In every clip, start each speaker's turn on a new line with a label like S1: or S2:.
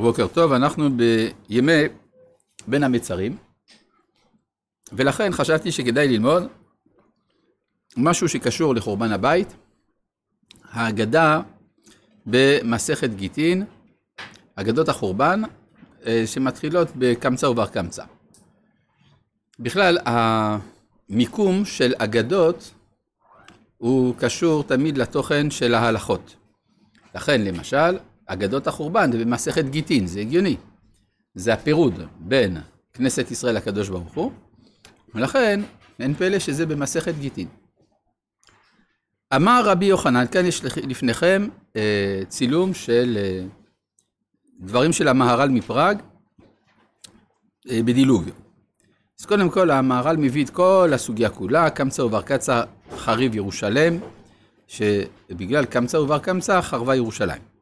S1: בוקר טוב, אנחנו בימי בין המצרים, ולכן חשבתי שכדאי ללמוד משהו שקשור לחורבן הבית, ההגדה במסכת גיטין, אגדות החורבן, אה, שמתחילות בקמצא ובר קמצא. בכלל, המיקום של אגדות הוא קשור תמיד לתוכן של ההלכות. לכן, למשל, אגדות החורבן זה במסכת גיטין, זה הגיוני. זה הפירוד בין כנסת ישראל לקדוש ברוך הוא, ולכן אין פלא שזה במסכת גיטין. אמר רבי יוחנן, כאן יש לפניכם אה, צילום של אה, דברים של המהר"ל מפראג אה, בדילוג. אז קודם כל המהר"ל מביא את כל הסוגיה כולה, קמצא ובר קצא חריב ירושלם, שבגלל קמצא ובר קמצא חרבה ירושלים.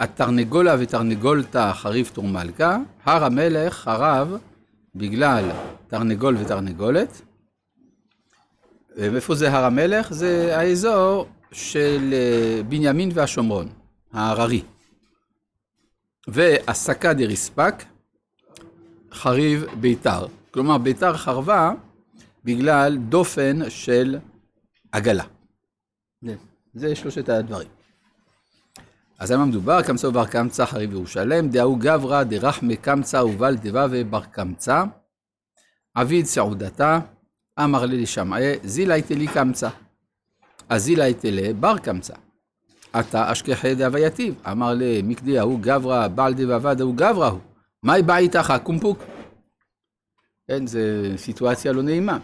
S1: התרנגולה ותרנגולתא חריב תור מלכה, הר המלך חרב בגלל תרנגול ותרנגולת. ואיפה זה הר המלך? זה האזור של אה, בנימין והשומרון, ההררי. והסקה דריספק, חריב ביתר. כלומר, ביתר חרבה בגלל דופן של עגלה. זה שלושת הדברים. אז על מה מדובר? קמצא ובר קמצא חריב ירושלם, דאו גברא דרחמי קמצא ובל דבא ובר קמצא, עביד סעודתה, אמר לי לשמעי, זילי תלי קמצא. אז זילי תלי בר קמצא. עתה אשכחי דהווייתיו, אמר לי, מקדי ההוא גברא, בעל דבבה דהוא גברא הוא. מהי בא איתך קומפוק? כן, זו סיטואציה לא נעימה.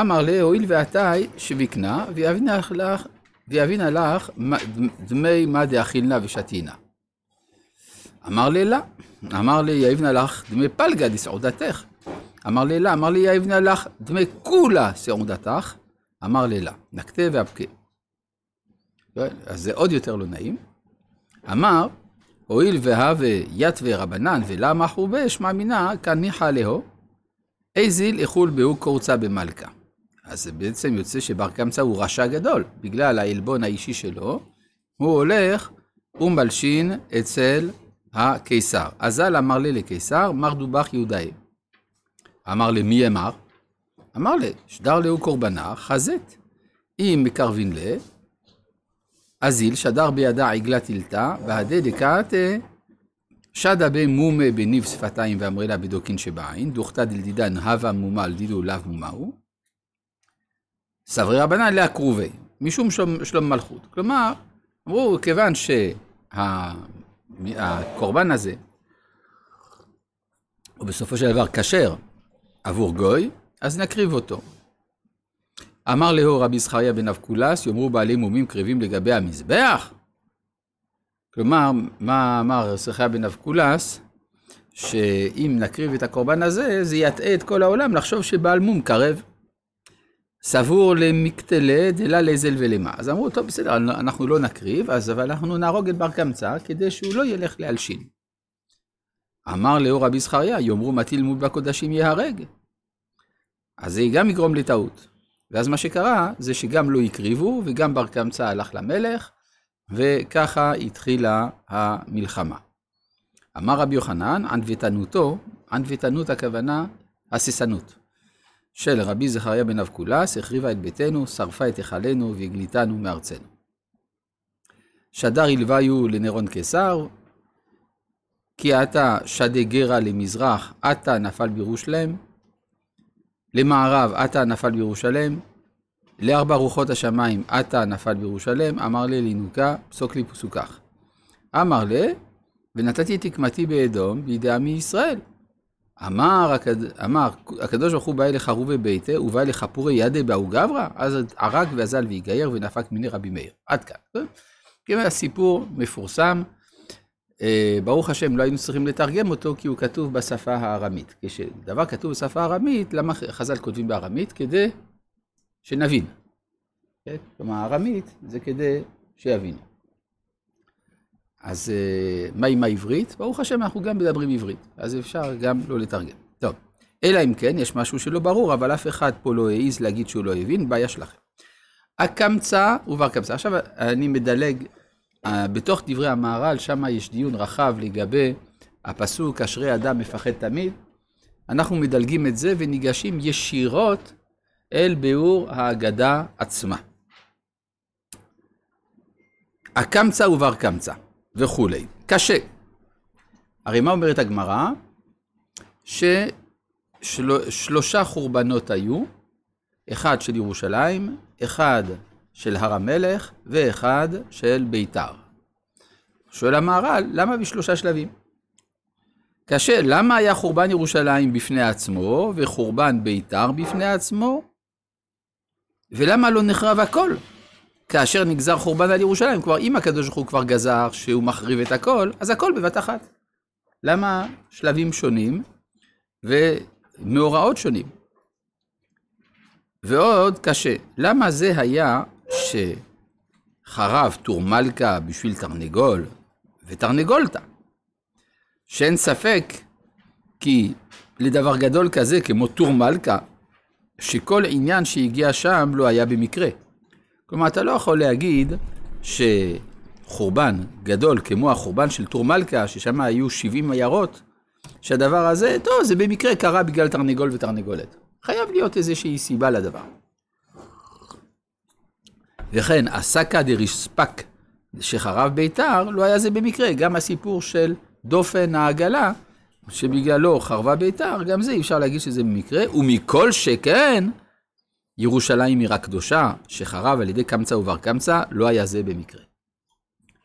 S1: אמר לי, הואיל ועתי שביקנה, ויבינה לך ויבינה לך דמי מה דאכילנה ושתינה. אמר לי לה, אמר לי יבנה לך דמי פלגה דסעודתך. אמר לי לה, אמר לי יבנה לך דמי כולה סעודתך. אמר לי לה, נקטה ואבקה. אז זה עוד יותר לא נעים. אמר, הואיל והווה יתווה רבנן ולמה חובה, שמע מינה כניחא להו, איזיל איכול בהו קורצה במלכה. אז זה בעצם יוצא שבר קמצא הוא רשע גדול, בגלל העלבון האישי שלו, הוא הולך ומלשין אצל הקיסר. אזל אמר לי לקיסר, מר דובח יהודאי. אמר לי, מי אמר? אמר לי, שדר להו קורבנה, חזת. אם מקרבין ל... אזיל שדר בידה עגלה טילתה, והדה דקת שדה במומה בניב שפתיים ואמרי לה בדוקין שבעין, דוכתא דלדידן הווה מומה על דידו לאו מומהו. סברי רבנן לאה קרובי, משום שלום מלכות. כלומר, אמרו, כיוון שהקורבן הזה הוא בסופו של דבר כשר עבור גוי, אז נקריב אותו. אמר להו רבי זכריה בן אבקולס, יאמרו בעלי מומים קריבים לגבי המזבח? כלומר, מה אמר זכריה בן אבקולס? שאם נקריב את הקורבן הזה, זה יטעה את כל העולם לחשוב שבעל מום קרב. סבור למיקטליה דלא ליזיל ולימא. אז אמרו, טוב, בסדר, אנחנו לא נקריב, אז אבל אנחנו נהרוג את בר קמצא, כדי שהוא לא ילך להלשין. אמר לאור רבי זכריה, יאמרו מטיל מול בקודשים ייהרג. אז זה גם יגרום לטעות. ואז מה שקרה, זה שגם לא הקריבו, וגם בר קמצא הלך למלך, וככה התחילה המלחמה. אמר רבי יוחנן, ענוותנותו, ענוותנות הכוונה הססנות. של רבי זכריה בן אבקולס, החריבה את ביתנו, שרפה את היכלנו והגליתנו מארצנו. שדר הלוויו לנירון קיסר, כי עתה שדה גרה למזרח, עתה נפל בירושלם, למערב עתה נפל בירושלם, לארבע רוחות השמיים עתה נפל בירושלם, אמר לי לינוקה, פסוק לי פסוקך. אמר לי, ונתתי תקמתי באדום בידי עמי ישראל. אמר, הקד... אמר הקדוש ברוך הוא בא אליך רובי ביתה, ובא אליך פורי ידי באו גברא, אז הרג ואזל ויגייר ונפק מיני רבי מאיר. עד כאן. כן, הסיפור מפורסם. אה, ברוך השם, לא היינו צריכים לתרגם אותו, כי הוא כתוב בשפה הארמית. כשדבר כתוב בשפה הארמית, למה חז"ל כותבים בארמית? כדי שנבין. כן? כלומר, ארמית זה כדי שיבינו. אז אה, מה עם העברית? ברוך השם, אנחנו גם מדברים עברית, אז אפשר גם לא לתרגם. טוב, אלא אם כן, יש משהו שלא ברור, אבל אף אחד פה לא העז להגיד שהוא לא הבין, בעיה שלכם. הקמצא ובר קמצא. עכשיו אני מדלג בתוך דברי המהר"ל, שם יש דיון רחב לגבי הפסוק, אשרי אדם מפחד תמיד. אנחנו מדלגים את זה וניגשים ישירות אל ביאור ההגדה עצמה. הקמצא ובר קמצא וכולי. קשה. הרי מה אומרת הגמרא? ששלושה חורבנות היו, אחד של ירושלים, אחד של הר המלך ואחד של ביתר. שואל המהר"ל, למה בשלושה שלבים? קשה, למה היה חורבן ירושלים בפני עצמו וחורבן ביתר בפני עצמו? ולמה לא נחרב הכל? כאשר נגזר חורבן על ירושלים, כלומר אם הקדוש ברוך הוא כבר גזר שהוא מחריב את הכל, אז הכל בבת אחת. למה שלבים שונים ומאורעות שונים? ועוד קשה, למה זה היה שחרב טור מלכה בשביל תרנגול ותרנגולתה? שאין ספק כי לדבר גדול כזה כמו טור מלכה, שכל עניין שהגיע שם לא היה במקרה. כלומר, אתה לא יכול להגיד שחורבן גדול כמו החורבן של טור מלכה, ששם היו 70 עיירות, שהדבר הזה, טוב, זה במקרה קרה בגלל תרנגול ותרנגולת. חייב להיות איזושהי סיבה לדבר. וכן, הסקה דריספק שחרב ביתר, לא היה זה במקרה. גם הסיפור של דופן העגלה, שבגללו חרבה ביתר, גם זה אי אפשר להגיד שזה במקרה. ומכל שכן, ירושלים עירה קדושה, שחרב על ידי קמצא ובר קמצא, לא היה זה במקרה.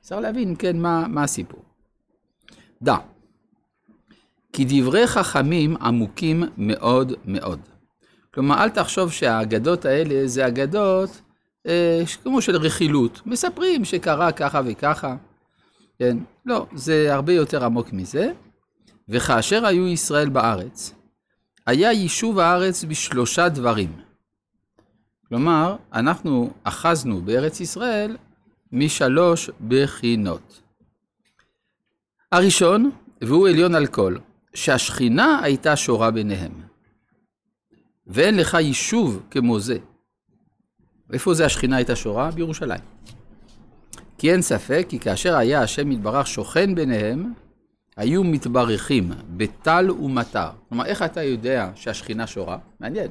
S1: אפשר להבין, כן, מה, מה הסיפור. דע, כי דברי חכמים עמוקים מאוד מאוד. כלומר, אל תחשוב שהאגדות האלה זה אגדות אה, כמו של רכילות. מספרים שקרה ככה וככה. כן, לא, זה הרבה יותר עמוק מזה. וכאשר היו ישראל בארץ, היה יישוב הארץ בשלושה דברים. כלומר, אנחנו אחזנו בארץ ישראל משלוש בחינות. הראשון, והוא עליון על כל, שהשכינה הייתה שורה ביניהם. ואין לך יישוב כמו זה. איפה זה השכינה הייתה שורה? בירושלים. כי אין ספק כי כאשר היה השם יתברך שוכן ביניהם, היו מתברכים בטל ומטר. כלומר, איך אתה יודע שהשכינה שורה? מעניין.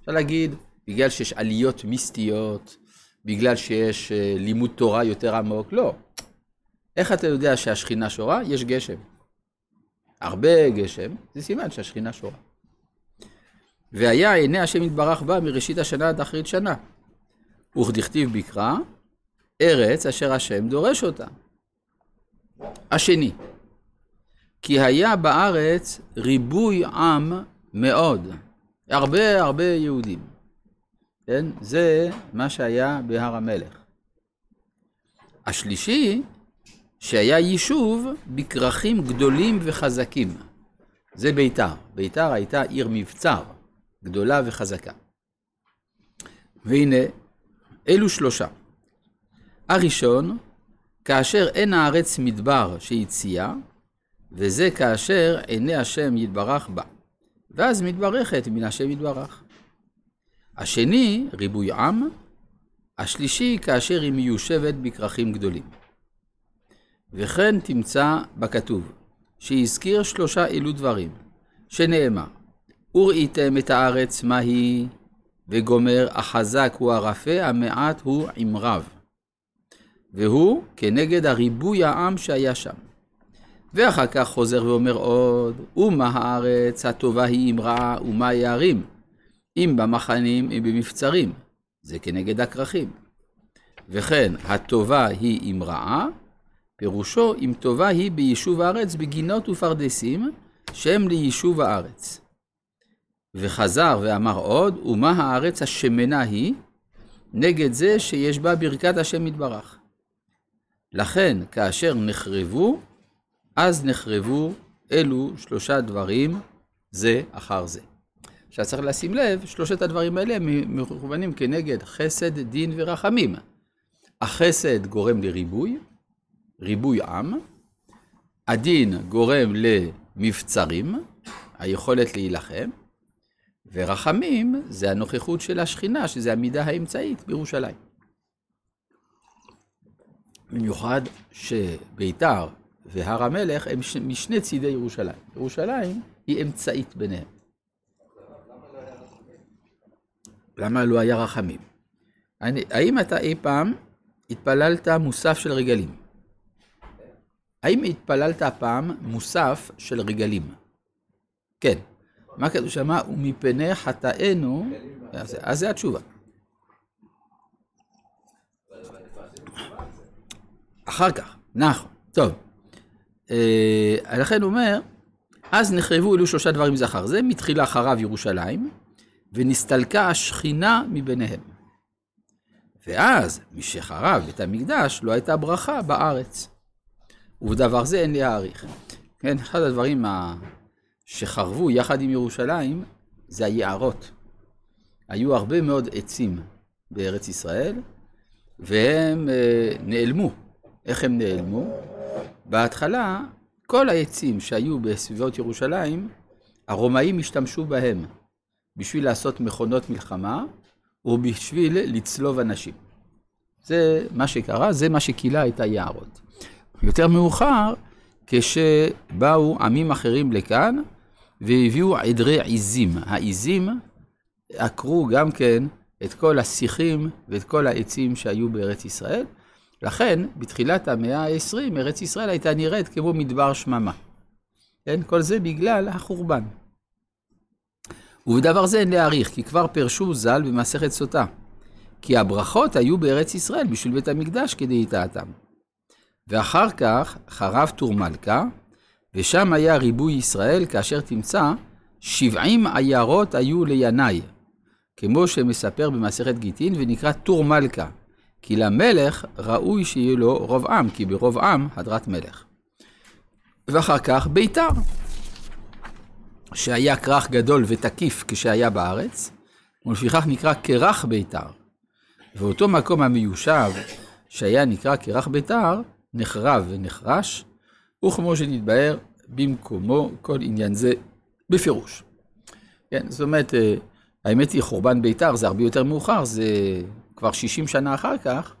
S1: אפשר להגיד, בגלל שיש עליות מיסטיות, בגלל שיש uh, לימוד תורה יותר עמוק, לא. איך אתה יודע שהשכינה שורה? יש גשם. הרבה גשם, זה סימן שהשכינה שורה. והיה עיני השם יתברך בה מראשית השנה עד אחרית שנה. וכדכתיב בקרא, ארץ אשר השם דורש אותה. השני, כי היה בארץ ריבוי עם מאוד, הרבה הרבה יהודים. כן? זה מה שהיה בהר המלך. השלישי, שהיה יישוב בכרכים גדולים וחזקים. זה ביתר. ביתר הייתה עיר מבצר, גדולה וחזקה. והנה, אלו שלושה. הראשון, כאשר אין הארץ מדבר שהציע, וזה כאשר עיני השם יתברך בה. ואז מתברכת מן השם יתברך. השני, ריבוי עם. השלישי, כאשר היא מיושבת בכרכים גדולים. וכן תמצא בכתוב, שהזכיר שלושה אלו דברים, שנאמר, וראיתם את הארץ מה היא, וגומר החזק הוא הרפה, המעט הוא עם רב. והוא כנגד הריבוי העם שהיה שם. ואחר כך חוזר ואומר עוד, ומה הארץ הטובה היא עם רעה, ומה יערים, אם במחנים אם במבצרים, זה כנגד הכרכים. וכן, הטובה היא עם רעה, פירושו אם טובה היא ביישוב הארץ בגינות ופרדסים, שהם ליישוב הארץ. וחזר ואמר עוד, ומה הארץ השמנה היא, נגד זה שיש בה ברכת השם יתברך. לכן, כאשר נחרבו, אז נחרבו אלו שלושה דברים זה אחר זה. עכשיו צריך לשים לב, שלושת הדברים האלה הם מכוונים כנגד חסד, דין ורחמים. החסד גורם לריבוי, ריבוי עם, הדין גורם למבצרים, היכולת להילחם, ורחמים זה הנוכחות של השכינה, שזה המידה האמצעית בירושלים. במיוחד שביתר והר המלך הם משני צידי ירושלים. ירושלים היא אמצעית ביניהם. למה לא היה רחמים? האם אתה אי פעם התפללת מוסף של רגלים? האם התפללת פעם מוסף של רגלים? כן. מה כתוב שמה? ומפני חטאינו, אז זה התשובה. אחר כך, נכון, טוב. אה, לכן הוא אומר, אז נחרבו אלו שלושה דברים זכר זה, מתחילה אחריו ירושלים, ונסתלקה השכינה מביניהם. ואז, משחרב בית המקדש, לא הייתה ברכה בארץ. ובדבר זה אין להעריך. כן, אחד הדברים שחרבו יחד עם ירושלים, זה היערות. היו הרבה מאוד עצים בארץ ישראל, והם אה, נעלמו. איך הם נעלמו? בהתחלה, כל העצים שהיו בסביבות ירושלים, הרומאים השתמשו בהם בשביל לעשות מכונות מלחמה, ובשביל לצלוב אנשים. זה מה שקרה, זה מה שכילה את היערות. יותר מאוחר, כשבאו עמים אחרים לכאן, והביאו עדרי עיזים. העיזים עקרו גם כן את כל השיחים ואת כל העצים שהיו בארץ ישראל. לכן, בתחילת המאה ה-20, ארץ ישראל הייתה נראית כמו מדבר שממה. כן? כל זה בגלל החורבן. ובדבר זה אין להעריך, כי כבר פרשו ז"ל במסכת סוטה. כי הברכות היו בארץ ישראל בשביל בית המקדש כדי יטעתם. ואחר כך חרב טור מלכה, ושם היה ריבוי ישראל, כאשר תמצא, שבעים עיירות היו לינאי, כמו שמספר במסכת גיטין, ונקרא טור מלכה, כי למלך ראוי שיהיה לו רוב עם, כי ברוב עם הדרת מלך. ואחר כך ביתר, שהיה כרך גדול ותקיף כשהיה בארץ, ולפיכך נקרא כרך ביתר. ואותו מקום המיושב שהיה נקרא כרך ביתר, נחרב ונחרש, וכמו שנתבהר, במקומו כל עניין זה בפירוש. כן, זאת אומרת, אה, האמת היא, חורבן ביתר זה הרבה יותר מאוחר, זה כבר 60 שנה אחר כך,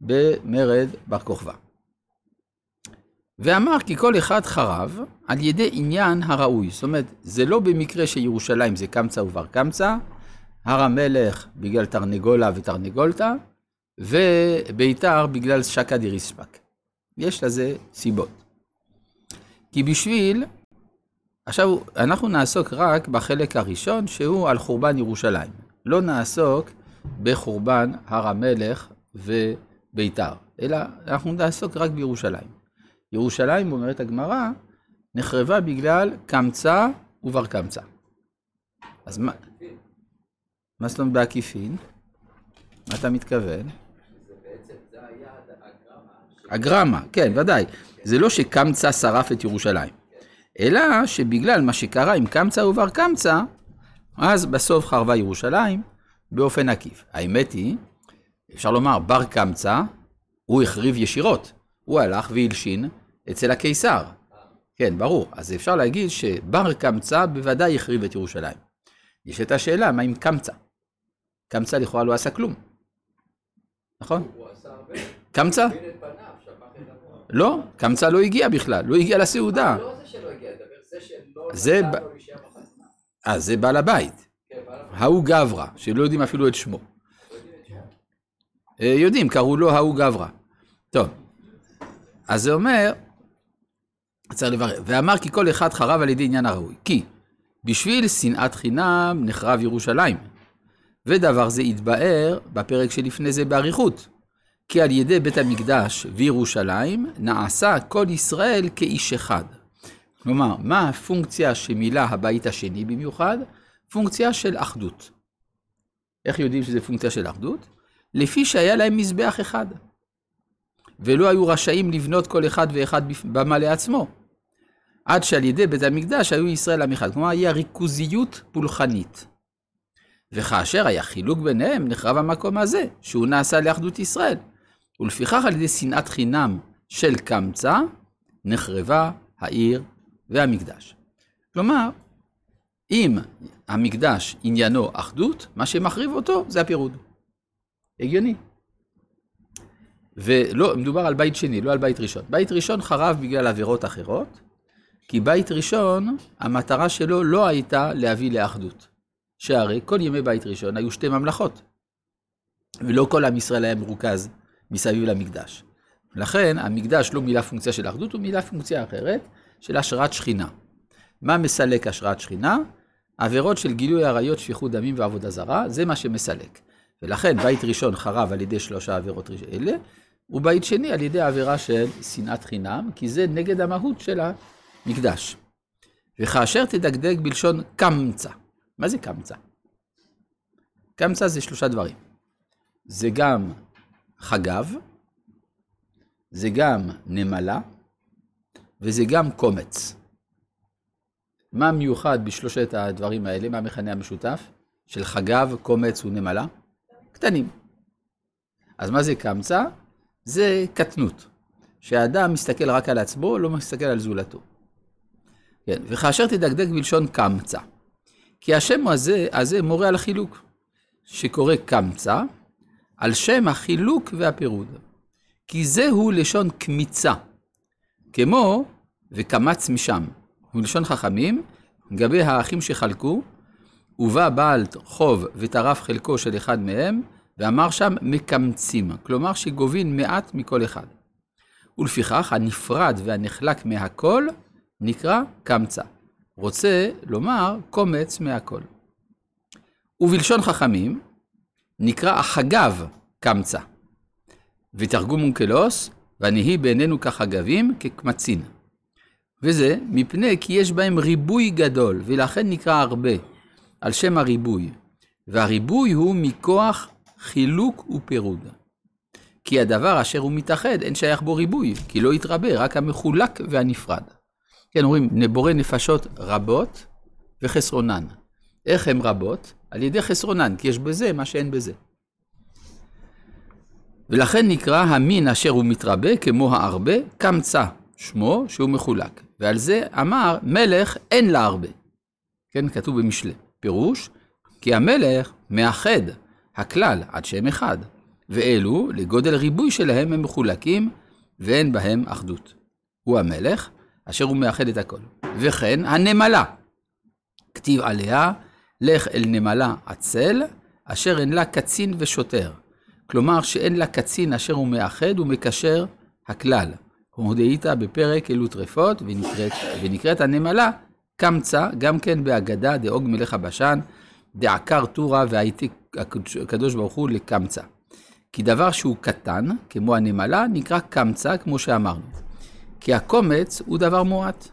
S1: במרד בר כוכבא. ואמר כי כל אחד חרב על ידי עניין הראוי. זאת אומרת, זה לא במקרה שירושלים זה קמצא ובר קמצא, הר המלך בגלל תרנגולה ותרנגולתא, וביתר בגלל שקא דיריספק. יש לזה סיבות. כי בשביל, עכשיו אנחנו נעסוק רק בחלק הראשון שהוא על חורבן ירושלים. לא נעסוק בחורבן הר המלך וביתר, אלא אנחנו נעסוק רק בירושלים. ירושלים, אומרת הגמרא, נחרבה בגלל קמצא ובר קמצא. אז מה... מה זאת אומרת בעקיפין? מה אתה מתכוון? הגרמה, כן, ודאי. זה לא שקמצא שרף את ירושלים, אלא שבגלל מה שקרה עם קמצא ובר קמצא, אז בסוף חרבה ירושלים באופן עקיף. האמת היא, אפשר לומר, בר קמצא, הוא החריב ישירות. הוא הלך והלשין אצל הקיסר. כן, ברור. אז אפשר להגיד שבר קמצא בוודאי החריב את ירושלים. יש את השאלה, מה עם קמצא? קמצא לכאורה לא עשה כלום. נכון? קמצא? לא, קמצא לא הגיע בכלל, לא הגיע לסעודה. זה אה, זה בעל הבית. ההוא גברא, שלא יודעים אפילו את שמו. אה, יודעים, קראו לו ההוא גברא. טוב, אז זה אומר, צריך לברר, ואמר כי כל אחד חרב על ידי עניין הראוי. כי בשביל שנאת חינם נחרב ירושלים. ודבר זה התבאר בפרק שלפני זה באריכות. כי על ידי בית המקדש וירושלים נעשה כל ישראל כאיש אחד. כלומר, מה הפונקציה שמילא הבית השני במיוחד? פונקציה של אחדות. איך יודעים שזה פונקציה של אחדות? לפי שהיה להם מזבח אחד. ולא היו רשאים לבנות כל אחד ואחד במה לעצמו. עד שעל ידי בית המקדש היו ישראל עם אחד. כלומר, היה ריכוזיות פולחנית. וכאשר היה חילוק ביניהם, נחרב המקום הזה, שהוא נעשה לאחדות ישראל. ולפיכך על ידי שנאת חינם של קמצא, נחרבה העיר והמקדש. כלומר, אם המקדש עניינו אחדות, מה שמחריב אותו זה הפירוד. הגיוני. ולא, מדובר על בית שני, לא על בית ראשון. בית ראשון חרב בגלל עבירות אחרות, כי בית ראשון, המטרה שלו לא הייתה להביא לאחדות. שהרי כל ימי בית ראשון היו שתי ממלכות, ולא כל עם ישראל היה מרוכז מסביב למקדש. לכן המקדש לא מילא פונקציה של אחדות, הוא מילא פונקציה אחרת של השראת שכינה. מה מסלק השראת שכינה? עבירות של גילוי עריות, שפיכות דמים ועבודה זרה, זה מה שמסלק. ולכן בית ראשון חרב על ידי שלושה עבירות אלה, ובית שני על ידי עבירה של שנאת חינם, כי זה נגד המהות של המקדש. וכאשר תדקדק בלשון קמצא. מה זה קמצא? קמצא זה שלושה דברים. זה גם חגב, זה גם נמלה, וזה גם קומץ. מה מיוחד בשלושת הדברים האלה? מה המכנה המשותף? של חגב, קומץ ונמלה? קטנים. אז מה זה קמצא? זה קטנות. שהאדם מסתכל רק על עצמו, לא מסתכל על זולתו. כן, וכאשר תדקדק בלשון קמצא. כי השם הזה, הזה מורה על החילוק, שקורא קמצא, על שם החילוק והפירוד. כי זהו לשון קמיצה, כמו וקמץ משם. הוא לשון חכמים, לגבי האחים שחלקו, ובא בעל חוב וטרף חלקו של אחד מהם, ואמר שם מקמצים, כלומר שגובין מעט מכל אחד. ולפיכך הנפרד והנחלק מהכל נקרא קמצא. רוצה לומר קומץ מהכל. ובלשון חכמים נקרא החגב קמצא. ותרגום אונקלוס, ונהי בעינינו כחגבים כקמצין. וזה מפני כי יש בהם ריבוי גדול, ולכן נקרא הרבה, על שם הריבוי. והריבוי הוא מכוח חילוק ופירוד. כי הדבר אשר הוא מתאחד, אין שייך בו ריבוי, כי לא יתרבה, רק המחולק והנפרד. כן, אומרים, בורא נפשות רבות וחסרונן. איך הן רבות? על ידי חסרונן, כי יש בזה מה שאין בזה. ולכן נקרא המין אשר הוא מתרבה כמו הארבה, קמצא, שמו שהוא מחולק. ועל זה אמר, מלך אין לה הרבה. כן, כתוב במשלי. פירוש, כי המלך מאחד הכלל עד שם אחד, ואלו, לגודל ריבוי שלהם הם מחולקים, ואין בהם אחדות. הוא המלך, אשר הוא מאחד את הכל. וכן הנמלה. כתיב עליה, לך אל נמלה עצל, אשר אין לה קצין ושוטר. כלומר שאין לה קצין אשר הוא מאחד ומקשר הכלל. הודאית בפרק אלו טרפות, ונקראת, ונקראת הנמלה קמצא, גם כן בהגדה דאוג מלך הבשן, דעקר טורה והייתי הקדוש ברוך הוא לקמצא. כי דבר שהוא קטן, כמו הנמלה, נקרא קמצא, כמו שאמרנו. כי הקומץ הוא דבר מועט,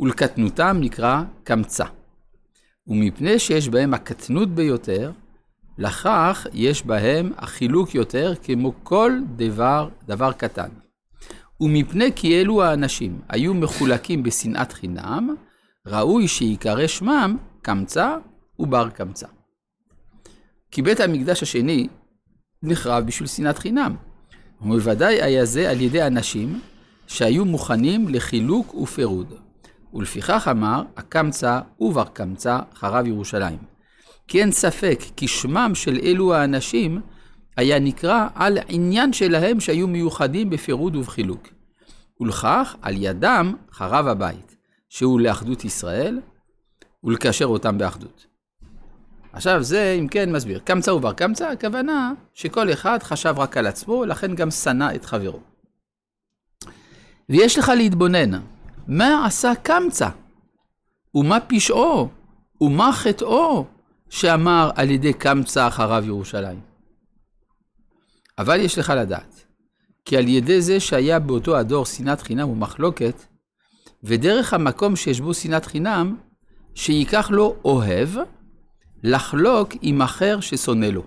S1: ולקטנותם נקרא קמצא. ומפני שיש בהם הקטנות ביותר, לכך יש בהם החילוק יותר כמו כל דבר, דבר קטן. ומפני כי אלו האנשים היו מחולקים בשנאת חינם, ראוי שיקרא שמם קמצא ובר קמצא. כי בית המקדש השני נחרב בשביל שנאת חינם. ובוודאי היה זה על ידי אנשים שהיו מוכנים לחילוק ופירוד. ולפיכך אמר, הקמצא ובר קמצא חרב ירושלים. כי אין ספק כי שמם של אלו האנשים היה נקרא על עניין שלהם שהיו מיוחדים בפירוד ובחילוק. ולכך על ידם חרב הבית, שהוא לאחדות ישראל, ולקשר אותם באחדות. עכשיו זה אם כן מסביר, קמצא ובר קמצא, הכוונה שכל אחד חשב רק על עצמו, לכן גם שנא את חברו. ויש לך להתבונן, מה עשה קמצא? ומה פשעו? ומה חטאו? שאמר על ידי קמצא אחריו ירושלים. אבל יש לך לדעת, כי על ידי זה שהיה באותו הדור שנאת חינם ומחלוקת, ודרך המקום שיש בו שנאת חינם, שייקח לו אוהב, לחלוק עם אחר ששונא לו.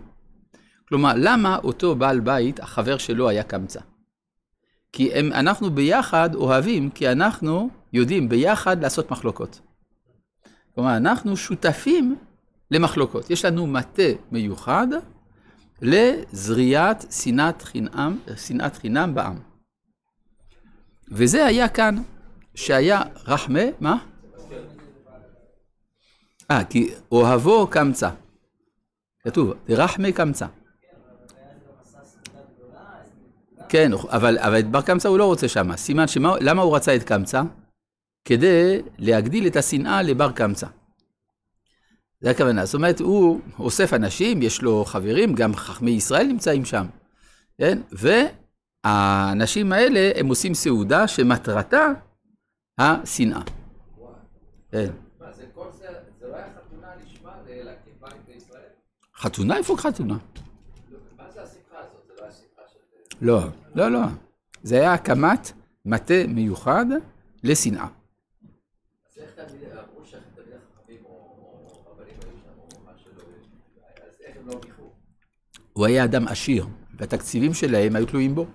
S1: כלומר, למה אותו בעל בית, החבר שלו היה קמצא? כי הם, אנחנו ביחד אוהבים, כי אנחנו יודעים ביחד לעשות מחלוקות. כלומר, אנחנו שותפים למחלוקות. יש לנו מטה מיוחד לזריעת שנאת חינם, שנאת חינם בעם. וזה היה כאן, שהיה רחמה, מה? אה, כי אוהבו קמצא. כתוב, דרחמי קמצא. כן, אבל, אבל את בר קמצא הוא לא רוצה שם. סימן שמה, למה הוא רצה את קמצא? כדי להגדיל את השנאה לבר קמצא. זה הכוונה. זאת אומרת, הוא אוסף אנשים, יש לו חברים, גם חכמי ישראל נמצאים שם. כן? והאנשים האלה, הם עושים סעודה שמטרתה השנאה. כן. חתונה? איפה חתונה? לא, לא, לא. זה היה הקמת מטה מיוחד לשנאה. הוא היה אדם עשיר, והתקציבים שלהם היו תלויים בו.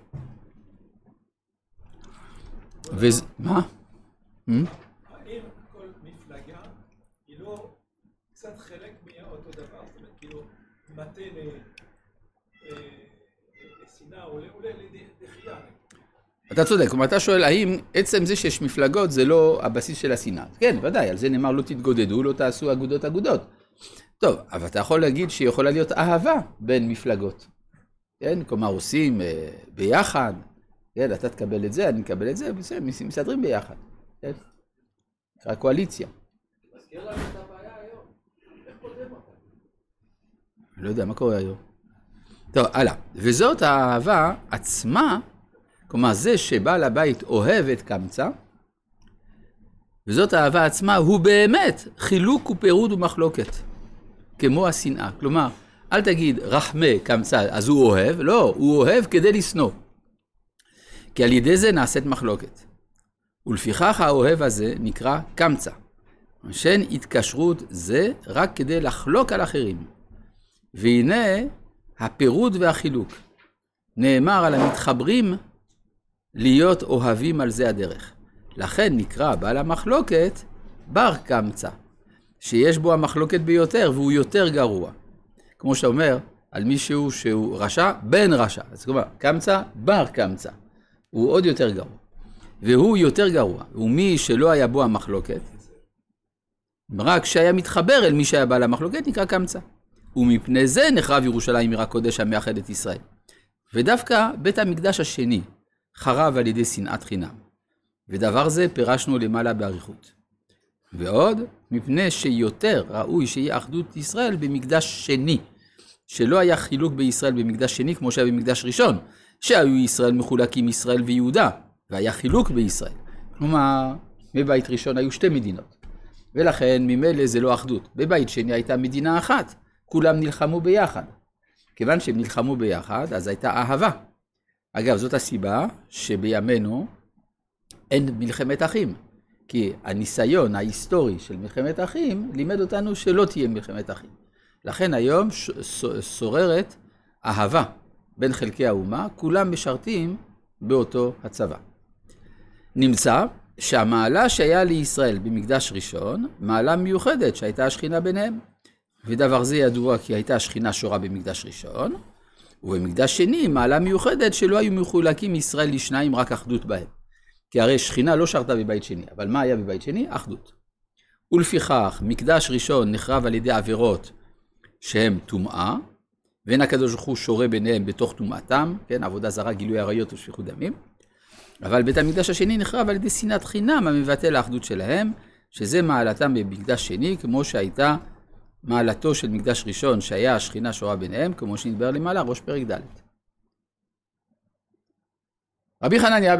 S1: וזה... מה?
S2: Hmm? האם כל מפלגה היא לא קצת חלק מאותו דבר? זאת אומרת, כאילו, מטה לשנאה או לדחייה.
S1: אתה צודק, כלומר אתה שואל האם עצם זה שיש מפלגות זה לא הבסיס של השנאה. כן, ודאי, על זה נאמר לא תתגודדו, לא תעשו אגודות אגודות. טוב, אבל אתה יכול להגיד שיכולה להיות אהבה בין מפלגות. כן, כלומר עושים אה, ביחד, כן, אתה תקבל את זה, אני אקבל את זה, בסדר, מסתדרים ביחד. כן? קואליציה. אני לא יודע, מה קורה היום? טוב, הלאה. וזאת האהבה עצמה, כלומר זה שבעל הבית אוהב את קמצא, וזאת האהבה עצמה, הוא באמת חילוק ופירוד ומחלוקת, כמו השנאה. כלומר, אל תגיד רחמי קמצא, אז הוא אוהב, לא, הוא אוהב כדי לשנוא. כי על ידי זה נעשית מחלוקת. ולפיכך האוהב הזה נקרא קמצא. שאין התקשרות זה רק כדי לחלוק על אחרים. והנה הפירוד והחילוק. נאמר על המתחברים להיות אוהבים על זה הדרך. לכן נקרא בעל המחלוקת בר קמצא, שיש בו המחלוקת ביותר והוא יותר גרוע. כמו שאתה אומר על מישהו שהוא רשע, בן רשע. אז כלומר, קמצא, בר קמצא. הוא עוד יותר גרוע. והוא יותר גרוע, ומי שלא היה בו המחלוקת, רק שהיה מתחבר אל מי שהיה בעל המחלוקת, נקרא קמצא. ומפני זה נחרב ירושלים עיר הקודש המאחד את ישראל. ודווקא בית המקדש השני חרב על ידי שנאת חינם. ודבר זה פירשנו למעלה באריכות. ועוד, מפני שיותר ראוי שיהיה אחדות ישראל במקדש שני, שלא היה חילוק בישראל במקדש שני כמו שהיה במקדש ראשון, שהיו ישראל מחולקים ישראל ויהודה, והיה חילוק בישראל. כלומר, בבית ראשון היו שתי מדינות, ולכן ממילא זה לא אחדות. בבית שני הייתה מדינה אחת, כולם נלחמו ביחד. כיוון שהם נלחמו ביחד, אז הייתה אהבה. אגב, זאת הסיבה שבימינו אין מלחמת אחים. כי הניסיון ההיסטורי של מלחמת אחים לימד אותנו שלא תהיה מלחמת אחים. לכן היום שוררת אהבה בין חלקי האומה, כולם משרתים באותו הצבא. נמצא שהמעלה שהיה לישראל במקדש ראשון, מעלה מיוחדת שהייתה השכינה ביניהם. ודבר זה ידוע כי הייתה השכינה שורה במקדש ראשון, ובמקדש שני מעלה מיוחדת שלא היו מחולקים ישראל לשניים, רק אחדות בהם. כי הרי שכינה לא שרתה בבית שני, אבל מה היה בבית שני? אחדות. ולפיכך, מקדש ראשון נחרב על ידי עבירות שהן טומאה, ואין הקדוש ברוך הוא שורה ביניהם בתוך טומאתם, כן, עבודה זרה, גילוי עריות ושפיכות דמים. אבל בית המקדש השני נחרב על ידי שנאת חינם המבטא לאחדות שלהם, שזה מעלתם במקדש שני, כמו שהייתה מעלתו של מקדש ראשון, שהיה השכינה שורה ביניהם, כמו שנדבר למעלה, ראש פרק ד'. רבי חנניה